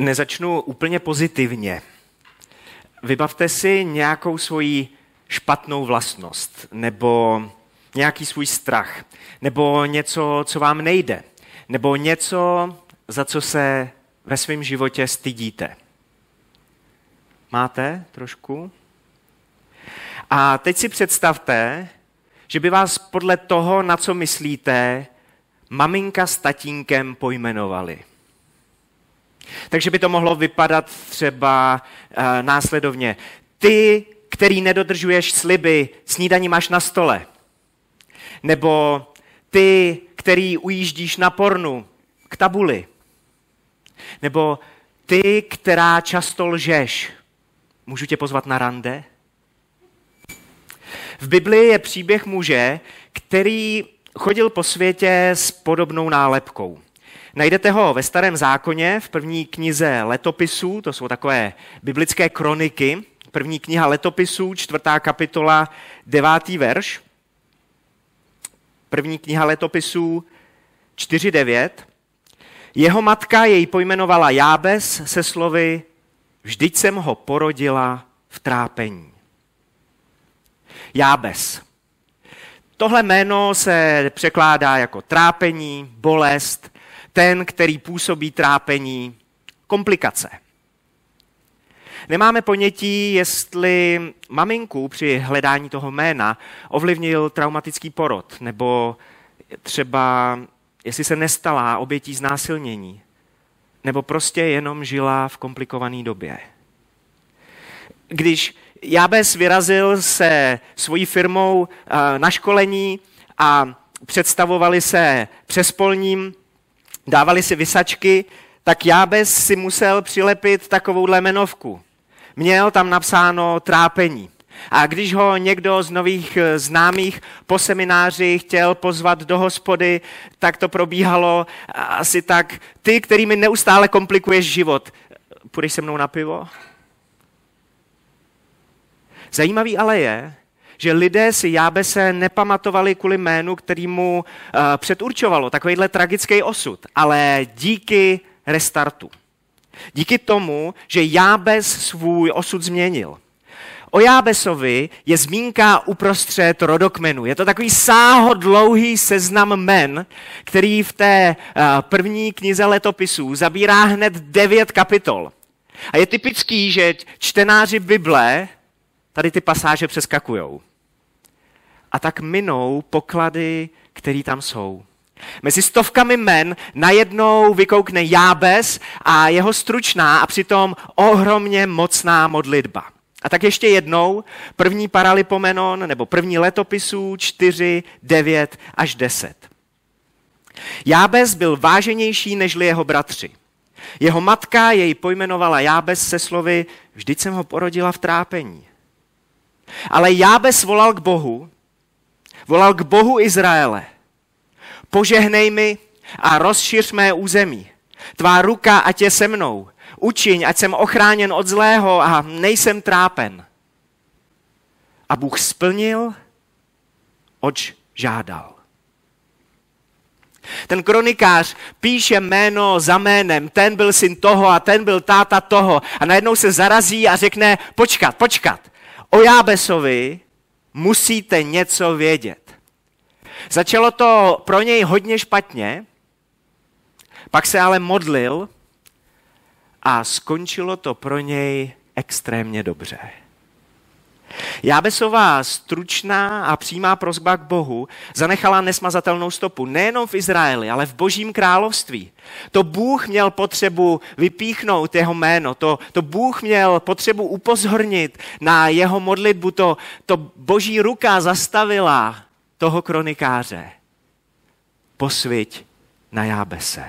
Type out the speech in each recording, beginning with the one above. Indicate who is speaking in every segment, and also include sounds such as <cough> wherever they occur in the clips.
Speaker 1: nezačnu úplně pozitivně. Vybavte si nějakou svoji špatnou vlastnost, nebo nějaký svůj strach, nebo něco, co vám nejde, nebo něco, za co se ve svém životě stydíte. Máte trošku? A teď si představte, že by vás podle toho, na co myslíte, maminka s tatínkem pojmenovali. Takže by to mohlo vypadat třeba uh, následovně. Ty, který nedodržuješ sliby, snídaní máš na stole. Nebo ty, který ujíždíš na pornu, k tabuli. Nebo ty, která často lžeš, můžu tě pozvat na rande? V Biblii je příběh muže, který chodil po světě s podobnou nálepkou. Najdete ho ve Starém zákoně v první knize letopisů, to jsou takové biblické kroniky. První kniha letopisů, čtvrtá kapitola, devátý verš. První kniha letopisů 4.9. Jeho matka jej pojmenovala Jábes se slovy Vždyť jsem ho porodila v trápení. Jábes. Tohle jméno se překládá jako trápení, bolest, ten, který působí trápení, komplikace. Nemáme ponětí, jestli maminku při hledání toho jména ovlivnil traumatický porod, nebo třeba jestli se nestala obětí znásilnění, nebo prostě jenom žila v komplikované době. Když Jabes vyrazil se svojí firmou eh, na školení a představovali se přespolním, dávali si vysačky, tak Jábes si musel přilepit takovouhle jmenovku. Měl tam napsáno trápení. A když ho někdo z nových eh, známých po semináři chtěl pozvat do hospody, tak to probíhalo asi tak, ty, kterými neustále komplikuješ život, půjdeš se mnou na pivo? Zajímavý ale je, že lidé si Jábese nepamatovali kvůli jménu, který mu uh, předurčovalo takovýhle tragický osud, ale díky restartu. Díky tomu, že Jábes svůj osud změnil. O Jábesovi je zmínka uprostřed rodokmenu. Je to takový sáhodlouhý seznam men, který v té uh, první knize letopisů zabírá hned devět kapitol. A je typický, že čtenáři Bible tady ty pasáže přeskakujou. A tak minou poklady, které tam jsou. Mezi stovkami men najednou vykoukne Jábes a jeho stručná a přitom ohromně mocná modlitba. A tak ještě jednou, první paralipomenon nebo první letopisů 4, 9 až 10. Jábes byl váženější nežli jeho bratři. Jeho matka jej pojmenovala Jábes se slovy, vždyť jsem ho porodila v trápení. Ale Jábes volal k Bohu, volal k Bohu Izraele. Požehnej mi a rozšiř mé území. Tvá ruka ať je se mnou. Učiň, ať jsem ochráněn od zlého a nejsem trápen. A Bůh splnil, oč žádal. Ten kronikář píše jméno za jménem, ten byl syn toho a ten byl táta toho a najednou se zarazí a řekne, počkat, počkat, o Jábesovi musíte něco vědět. Začalo to pro něj hodně špatně, pak se ale modlil a skončilo to pro něj extrémně dobře. Jábesová stručná a přímá prozba k Bohu zanechala nesmazatelnou stopu nejenom v Izraeli, ale v božím království. To Bůh měl potřebu vypíchnout jeho jméno, to, to Bůh měl potřebu upozornit na jeho modlitbu, to, to boží ruka zastavila toho kronikáře. Posviť na Jábese.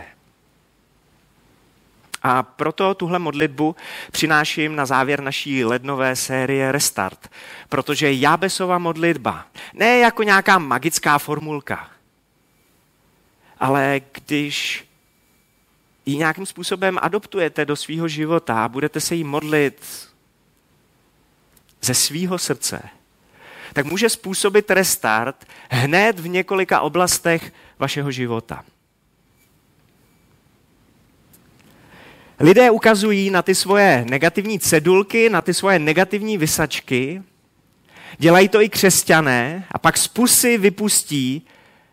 Speaker 1: A proto tuhle modlitbu přináším na závěr naší lednové série Restart. Protože Jábesova modlitba, ne jako nějaká magická formulka, ale když ji nějakým způsobem adoptujete do svého života a budete se jí modlit ze svého srdce, tak může způsobit restart hned v několika oblastech vašeho života. Lidé ukazují na ty svoje negativní cedulky, na ty svoje negativní vysačky, dělají to i křesťané a pak z pusy vypustí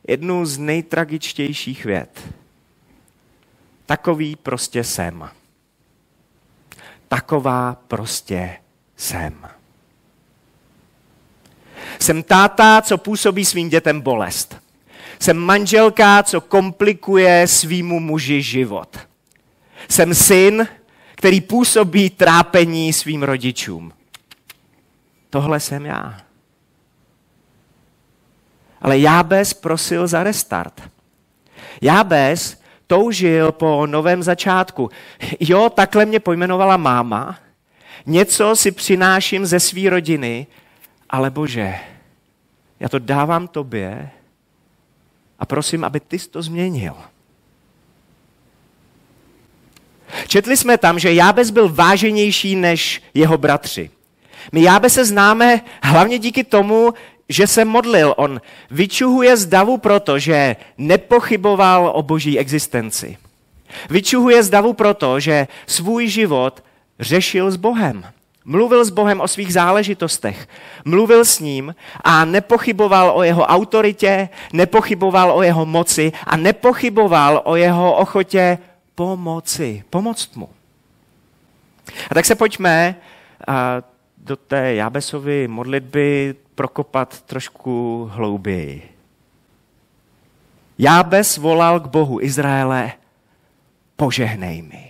Speaker 1: jednu z nejtragičtějších vět. Takový prostě jsem. Taková prostě jsem. Jsem táta, co působí svým dětem bolest. Jsem manželka, co komplikuje svýmu muži život. Jsem syn, který působí trápení svým rodičům. Tohle jsem já. Ale Jábez prosil za restart. Jábez toužil po novém začátku. Jo, takhle mě pojmenovala máma, něco si přináším ze své rodiny, ale bože, já to dávám tobě a prosím, aby ty to změnil. Četli jsme tam, že Jábez byl váženější než jeho bratři. My Jábe se známe hlavně díky tomu, že se modlil. On vyčuhuje z davu proto, že nepochyboval o boží existenci. Vyčuhuje z davu proto, že svůj život řešil s Bohem. Mluvil s Bohem o svých záležitostech. Mluvil s ním a nepochyboval o jeho autoritě, nepochyboval o jeho moci a nepochyboval o jeho ochotě pomoci, pomoct mu. A tak se pojďme do té Jábesovy modlitby prokopat trošku hlouběji. Jábes volal k Bohu Izraele, požehnej mi.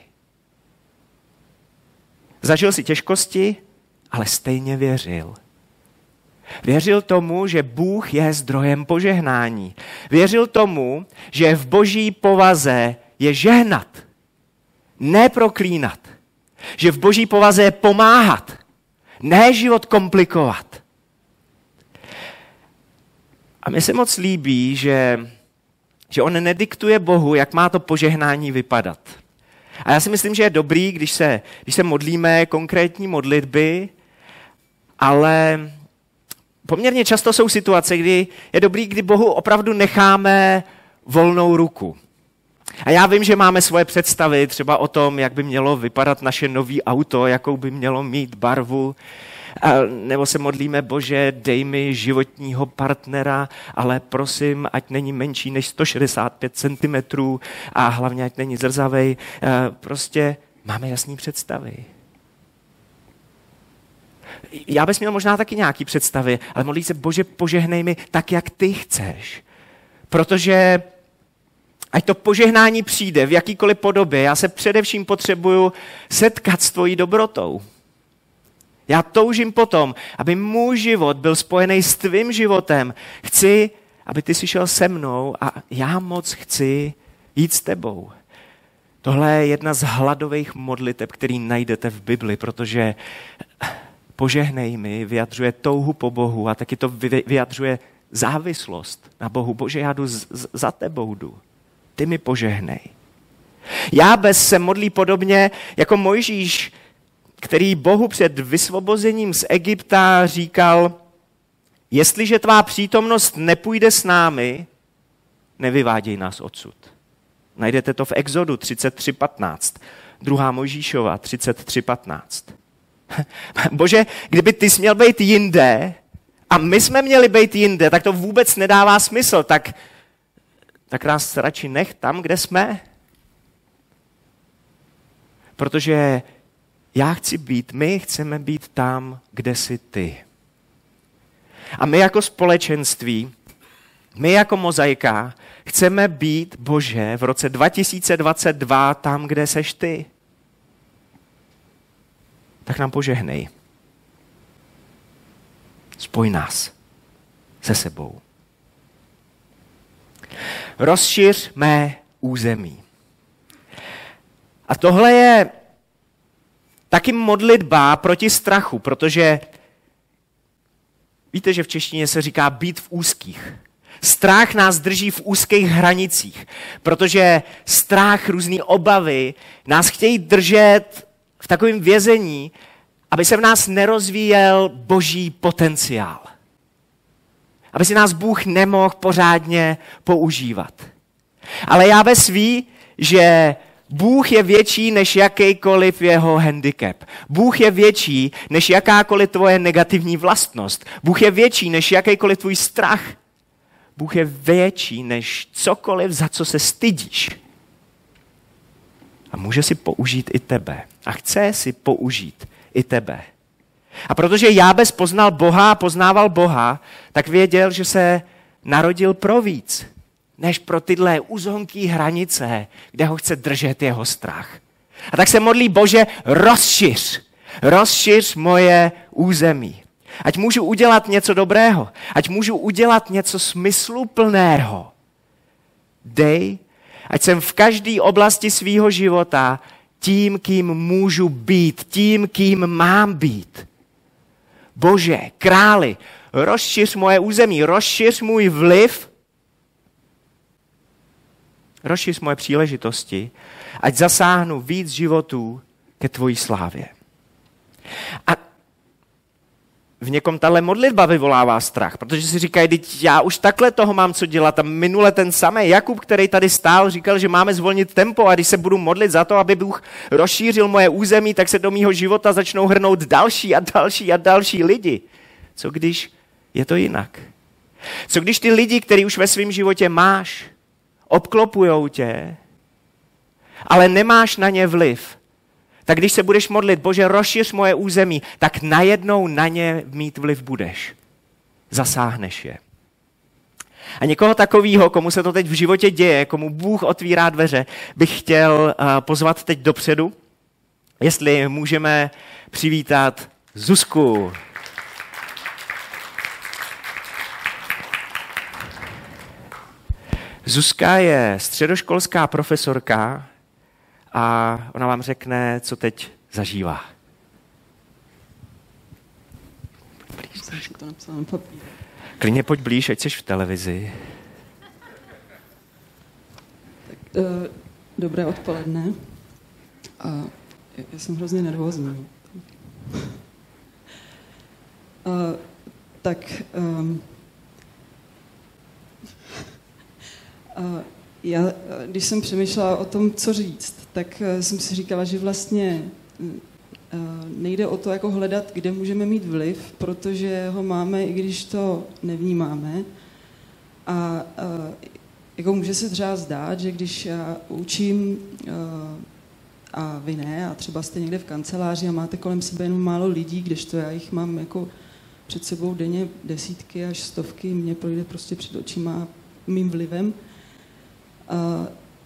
Speaker 1: Zažil si těžkosti, ale stejně věřil. Věřil tomu, že Bůh je zdrojem požehnání. Věřil tomu, že v boží povaze je žehnat, ne proklínat. Že v boží povaze je pomáhat, ne život komplikovat. A mi se moc líbí, že, že on nediktuje Bohu, jak má to požehnání vypadat. A já si myslím, že je dobrý, když se, když se modlíme konkrétní modlitby, ale poměrně často jsou situace, kdy je dobrý, kdy Bohu opravdu necháme volnou ruku. A já vím, že máme svoje představy třeba o tom, jak by mělo vypadat naše nový auto, jakou by mělo mít barvu, a nebo se modlíme, Bože, dej mi životního partnera, ale prosím, ať není menší než 165 cm a hlavně, ať není zrzavej. Prostě máme jasné představy. Já bys měl možná taky nějaký představy, ale modlí se, Bože, požehnej mi tak, jak ty chceš. Protože ať to požehnání přijde v jakýkoliv podobě, já se především potřebuju setkat s tvojí dobrotou. Já toužím potom, aby můj život byl spojený s tvým životem. Chci, aby ty si šel se mnou a já moc chci jít s tebou. Tohle je jedna z hladových modliteb, který najdete v Bibli, protože požehnej mi vyjadřuje touhu po Bohu a taky to vyjadřuje závislost na Bohu. Bože, já jdu za tebou, jdu. Ty mi požehnej. Já bez se modlí podobně jako Mojžíš, který Bohu před vysvobozením z Egypta říkal, jestliže tvá přítomnost nepůjde s námi, nevyváděj nás odsud. Najdete to v Exodu 33.15, druhá Mojžíšova 33.15. <laughs> Bože, kdyby ty jsi měl být jinde a my jsme měli být jinde, tak to vůbec nedává smysl. Tak, tak nás radši nech tam, kde jsme. Protože já chci být, my chceme být tam, kde jsi ty. A my jako společenství, my jako mozaika, chceme být, Bože, v roce 2022 tam, kde seš ty. Tak nám požehnej. Spoj nás se sebou. Rozšiř mé území. A tohle je Taky modlitba proti strachu, protože víte, že v češtině se říká být v úzkých. Strach nás drží v úzkých hranicích, protože strach, různé obavy nás chtějí držet v takovém vězení, aby se v nás nerozvíjel boží potenciál. Aby si nás Bůh nemohl pořádně používat. Ale já ve ví, že Bůh je větší než jakýkoliv jeho handicap. Bůh je větší než jakákoliv tvoje negativní vlastnost. Bůh je větší než jakýkoliv tvůj strach. Bůh je větší než cokoliv, za co se stydíš. A může si použít i tebe. A chce si použít i tebe. A protože Jábez poznal Boha a poznával Boha, tak věděl, že se narodil pro víc, než pro tyhle uzonký hranice, kde ho chce držet jeho strach. A tak se modlí Bože, rozšiř, rozšiř moje území. Ať můžu udělat něco dobrého, ať můžu udělat něco smysluplného. Dej, ať jsem v každé oblasti svýho života tím, kým můžu být, tím, kým mám být. Bože, králi, rozšiř moje území, rozšiř můj vliv, rozšiř moje příležitosti, ať zasáhnu víc životů ke tvojí slávě. A v někom tahle modlitba vyvolává strach, protože si říkají, teď já už takhle toho mám co dělat. A minule ten samý Jakub, který tady stál, říkal, že máme zvolnit tempo a když se budu modlit za to, aby Bůh rozšířil moje území, tak se do mýho života začnou hrnout další a další a další lidi. Co když je to jinak? Co když ty lidi, který už ve svém životě máš, obklopujou tě, ale nemáš na ně vliv, tak když se budeš modlit, Bože, rozšiř moje území, tak najednou na ně mít vliv budeš. Zasáhneš je. A někoho takového, komu se to teď v životě děje, komu Bůh otvírá dveře, bych chtěl uh, pozvat teď dopředu, jestli můžeme přivítat Zuzku. Zuzka je středoškolská profesorka a ona vám řekne, co teď zažívá. Klidně pojď blíž, ať jsi v televizi.
Speaker 2: Tak, uh, dobré odpoledne. A já jsem hrozně nervózní. uh, tak um, uh, já, když jsem přemýšlela o tom, co říct, tak eh, jsem si říkala, že vlastně mm, eh, nejde o to, jako hledat, kde můžeme mít vliv, protože ho máme, i když to nevnímáme. A eh, jako může se třeba zdát, že když já učím a vy ne, a třeba jste někde v kanceláři a máte kolem sebe jenom málo lidí, kdežto já jich mám jako před sebou denně desítky až stovky, mě projde prostě před očima mým vlivem,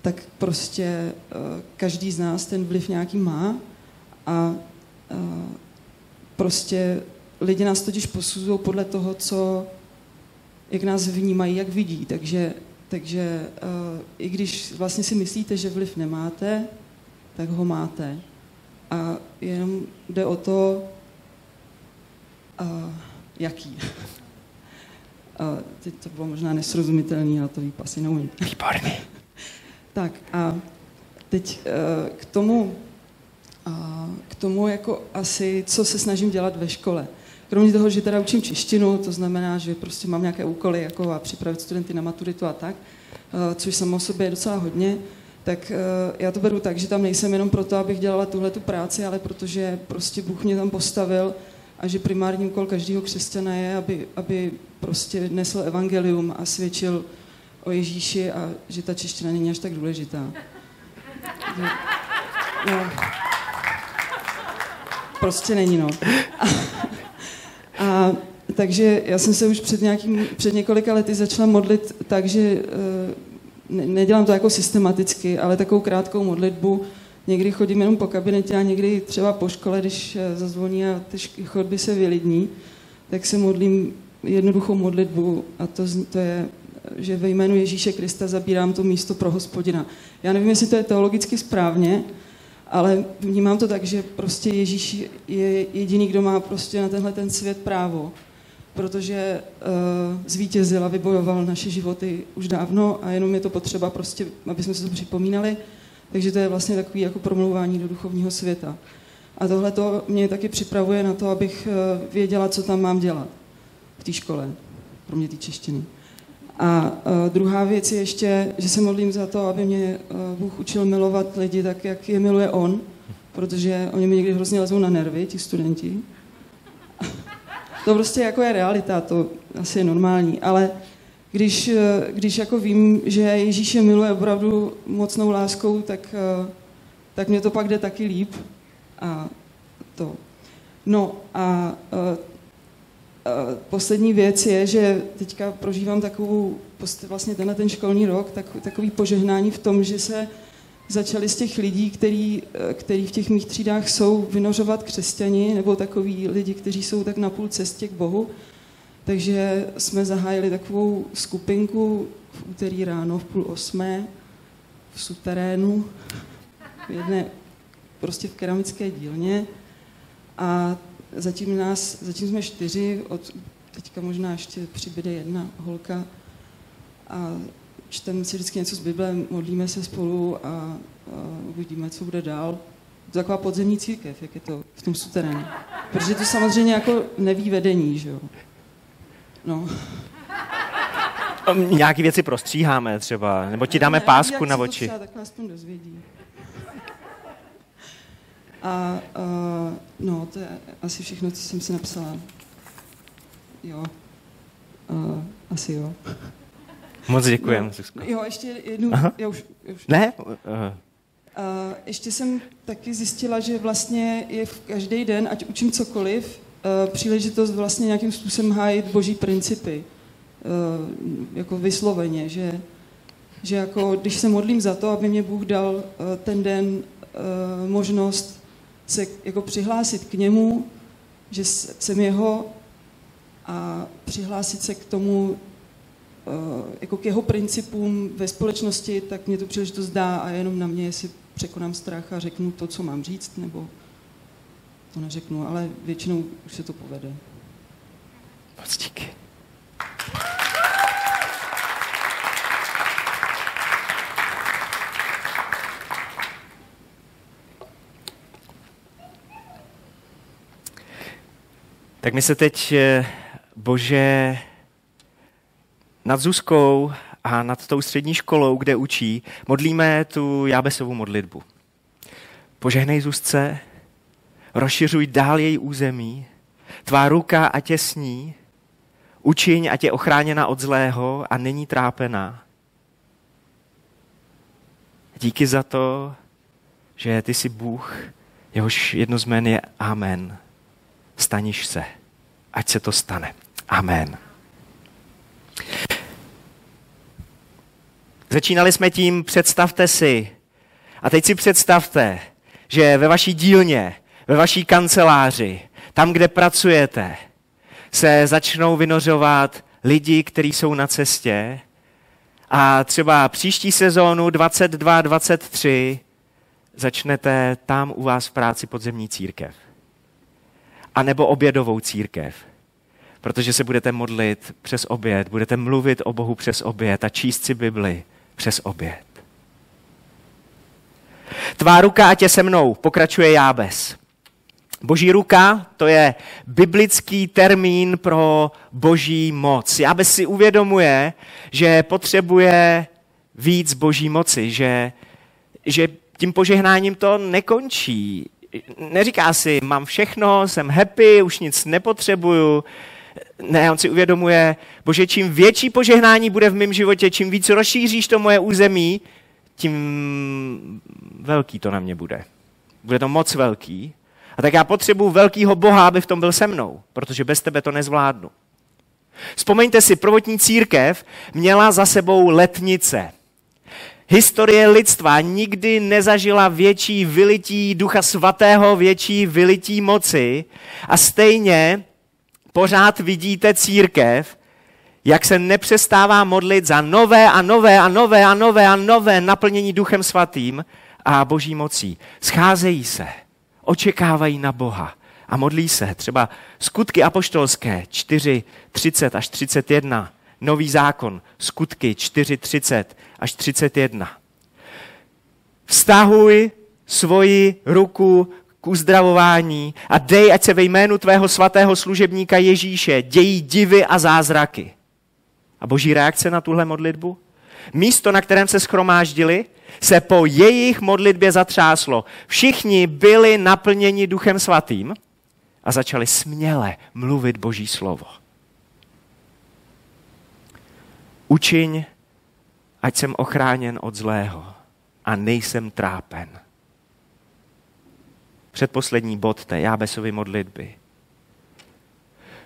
Speaker 2: tak prostě eh, každý z nás ten vliv nějaký má a eh, prostě lidi nás totiž posuzují podle toho, co, jak nás vnímají, jak vidí. Takže, takže uh, i když vlastně si myslíte, že vliv nemáte, tak ho máte. A jenom jde o to, uh, jaký. uh, <laughs> teď to bylo možná nesrozumitelný, ale to líp asi neumím.
Speaker 1: Výborný.
Speaker 2: Tak a teď eh, k tomu, k tomu jako asi, co se snažím dělat ve škole. Kromě toho, že teda učím češtinu, to znamená, že prostě mám nějaké úkoly jako a připravit studenty na maturitu a tak, eh, což samo o sobě je docela hodně, tak eh, já to beru tak, že tam nejsem jenom proto, abych dělala tuhle tu práci, ale protože prostě Bůh mě tam postavil a že primární úkol každého křesťana je, aby, aby prostě nesl evangelium a svědčil o Ježíši a že ta čeština není až tak důležitá. no, prostě není, no. A, a takže já jsem se už před, nějakým, před několika lety začala modlit tak, že eh, ne, nedělám to jako systematicky, ale takovou krátkou modlitbu. Někdy chodím jenom po kabinetě a někdy třeba po škole, když eh, zazvoní a ty chodby se vylidní, tak se modlím jednoduchou modlitbu a to, to je že ve jménu Ježíše Krista zabírám to místo pro hospodina. Já nevím, jestli to je teologicky správně, ale vnímám to tak, že prostě Ježíš je jediný, kdo má prostě na tenhle ten svět právo, protože uh, zvítězil a vybojoval naše životy už dávno a jenom je to potřeba prostě, aby jsme se to připomínali. Takže to je vlastně takový jako promlouvání do duchovního světa. A tohle to mě taky připravuje na to, abych uh, věděla, co tam mám dělat v té škole, kromě té češtiny. A uh, druhá věc je ještě, že se modlím za to, aby mě uh, Bůh učil milovat lidi tak, jak je miluje On, protože oni mi někdy hrozně lezou na nervy, ti studenti. to prostě jako je realita, to asi je normální, ale když, když jako vím, že Ježíš je miluje opravdu mocnou láskou, tak, tak mě to pak jde taky líp. A to. No a poslední věc je, že teďka prožívám takovou, vlastně tenhle ten školní rok, tak, takový požehnání v tom, že se začali z těch lidí, který, který v těch mých třídách jsou, vynořovat křesťani, nebo takový lidi, kteří jsou tak na půl cestě k Bohu. Takže jsme zahájili takovou skupinku v úterý ráno v půl osmé v suterénu, v jedné, prostě v keramické dílně. A zatím, nás, zatím jsme čtyři, od teďka možná ještě přibyde jedna holka a čteme si vždycky něco z Bible, modlíme se spolu a, a uvidíme, co bude dál. To je taková podzemní církev, jak je to v tom suterénu. Protože to samozřejmě jako neví vedení, že jo. No.
Speaker 1: Nějaký věci prostříháme třeba, nebo ti dáme ne, pásku na oči.
Speaker 2: Tak aspoň dozvědí. A uh, no, to je asi všechno, co jsem si napsala. Jo. Uh, asi jo.
Speaker 1: Moc děkujem.
Speaker 2: No, jo, ještě jednu. Aha. Já už, já už.
Speaker 1: Ne? Uh.
Speaker 2: Uh, ještě jsem taky zjistila, že vlastně je v každý den, ať učím cokoliv, uh, příležitost vlastně nějakým způsobem hájit boží principy. Uh, jako vysloveně, že, že jako, když se modlím za to, aby mě Bůh dal uh, ten den uh, možnost se jako přihlásit k němu, že jsem jeho a přihlásit se k tomu, eh, jako k jeho principům ve společnosti, tak mě to příležitost dá a jenom na mě, jestli překonám strach a řeknu to, co mám říct, nebo to neřeknu, ale většinou už se to povede.
Speaker 1: Moc díky. Tak my se teď, eh, Bože, nad Zuzkou a nad tou střední školou, kde učí, modlíme tu Jábesovou modlitbu. Požehnej Zuzce, rozšiřuj dál její území, tvá ruka a těsní, učiň, ať je ochráněna od zlého a není trápená. Díky za to, že ty jsi Bůh, jehož jedno z je Amen staniš se. Ať se to stane. Amen. Začínali jsme tím, představte si. A teď si představte, že ve vaší dílně, ve vaší kanceláři, tam, kde pracujete, se začnou vynořovat lidi, kteří jsou na cestě a třeba příští sezónu 22-23 začnete tam u vás v práci podzemní církev a nebo obědovou církev. Protože se budete modlit přes oběd, budete mluvit o Bohu přes oběd a číst si Bibli přes oběd. Tvá ruka ať je se mnou, pokračuje Jábes. Boží ruka, to je biblický termín pro boží moc. Jábes si uvědomuje, že potřebuje víc boží moci, že, že tím požehnáním to nekončí, neříká si, mám všechno, jsem happy, už nic nepotřebuju. Ne, on si uvědomuje, bože, čím větší požehnání bude v mém životě, čím víc rozšíříš to moje území, tím velký to na mě bude. Bude to moc velký. A tak já potřebuji velkýho Boha, aby v tom byl se mnou, protože bez tebe to nezvládnu. Vzpomeňte si, prvotní církev měla za sebou letnice. Historie lidstva nikdy nezažila větší vylití ducha svatého, větší vylití moci a stejně pořád vidíte církev, jak se nepřestává modlit za nové a nové a nové a nové a nové naplnění duchem svatým a boží mocí. Scházejí se, očekávají na Boha a modlí se. Třeba skutky apoštolské 4, 30 až 31 nový zákon, skutky 4.30 až 31. Vztahuj svoji ruku k uzdravování a dej, ať se ve jménu tvého svatého služebníka Ježíše dějí divy a zázraky. A boží reakce na tuhle modlitbu? Místo, na kterém se schromáždili, se po jejich modlitbě zatřáslo. Všichni byli naplněni duchem svatým a začali směle mluvit boží slovo. Učiň, ať jsem ochráněn od zlého a nejsem trápen. Předposlední bod té Jábesovy modlitby.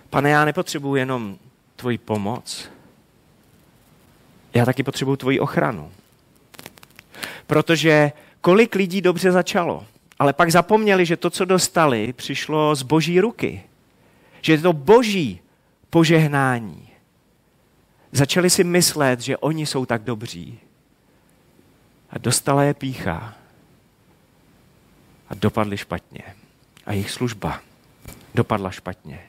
Speaker 1: Pane, já nepotřebuji jenom tvoji pomoc, já taky potřebuji tvoji ochranu. Protože kolik lidí dobře začalo, ale pak zapomněli, že to, co dostali, přišlo z boží ruky. Že je to boží požehnání. Začali si myslet, že oni jsou tak dobří. A dostala je pícha. A dopadli špatně. A jejich služba dopadla špatně.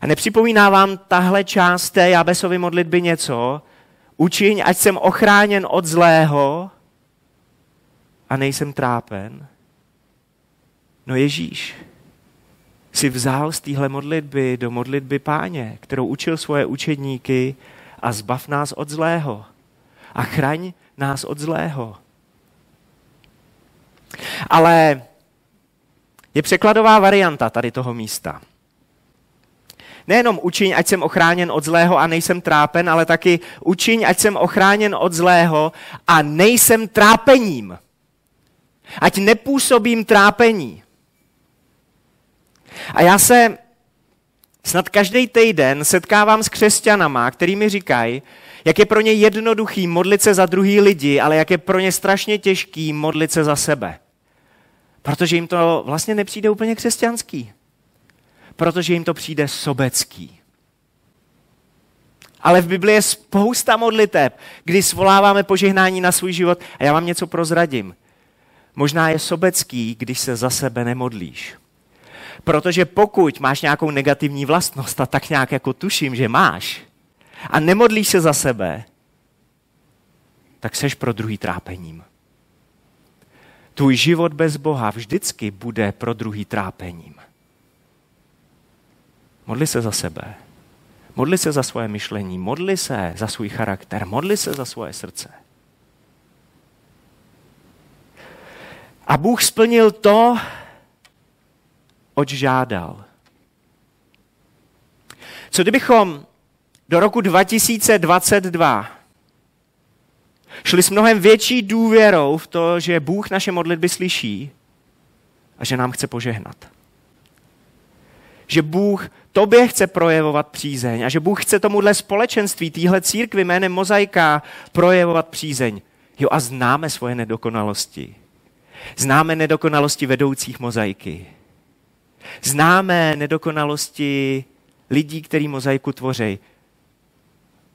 Speaker 1: A nepřipomíná vám tahle část té Jabesovy modlitby něco? Učiň, ať jsem ochráněn od zlého a nejsem trápen. No Ježíš si vzal z téhle modlitby do modlitby páně, kterou učil svoje učedníky a zbav nás od zlého. A chraň nás od zlého. Ale je překladová varianta tady toho místa. Nejenom učiň, ať jsem ochráněn od zlého a nejsem trápen, ale taky učiň, ať jsem ochráněn od zlého a nejsem trápením. Ať nepůsobím trápení. A já se snad každý týden setkávám s křesťanama, který mi říkají, jak je pro ně jednoduchý modlit se za druhý lidi, ale jak je pro ně strašně těžký modlit se za sebe. Protože jim to vlastně nepřijde úplně křesťanský protože jim to přijde sobecký. Ale v Biblii je spousta modliteb, kdy svoláváme požehnání na svůj život a já vám něco prozradím. Možná je sobecký, když se za sebe nemodlíš. Protože pokud máš nějakou negativní vlastnost, a tak nějak jako tuším, že máš, a nemodlíš se za sebe, tak seš pro druhý trápením. Tvůj život bez Boha vždycky bude pro druhý trápením. Modli se za sebe. Modli se za svoje myšlení, modli se za svůj charakter, modli se za svoje srdce. A Bůh splnil to, oč žádal. Co kdybychom do roku 2022 šli s mnohem větší důvěrou v to, že Bůh naše modlitby slyší a že nám chce požehnat? Že Bůh tobě chce projevovat přízeň a že Bůh chce tomuhle společenství, týhle církvi jménem Mozaika projevovat přízeň. Jo a známe svoje nedokonalosti. Známe nedokonalosti vedoucích mozaiky. Známe nedokonalosti lidí, který mozaiku tvoří.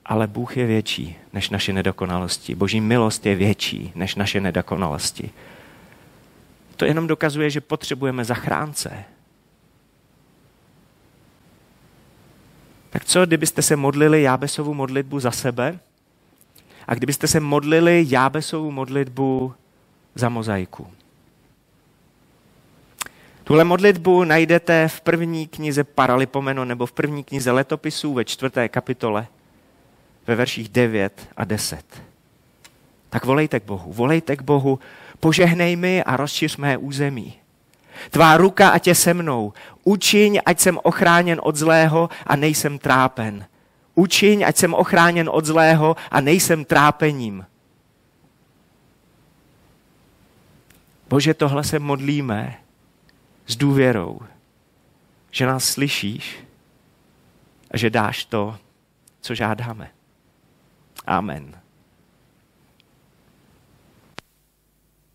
Speaker 1: Ale Bůh je větší než naše nedokonalosti. Boží milost je větší než naše nedokonalosti. To jenom dokazuje, že potřebujeme zachránce. Tak co, kdybyste se modlili Jábesovu modlitbu za sebe a kdybyste se modlili Jábesovu modlitbu za mozaiku? Tuhle modlitbu najdete v první knize Paralipomeno nebo v první knize Letopisů ve čtvrté kapitole ve verších 9 a 10. Tak volejte k Bohu, volejte k Bohu, požehnej mi a rozšiř mé území. Tvá ruka ať je se mnou. Učiň, ať jsem ochráněn od zlého a nejsem trápen. Učiň, ať jsem ochráněn od zlého a nejsem trápením. Bože, tohle se modlíme s důvěrou, že nás slyšíš a že dáš to, co žádáme. Amen.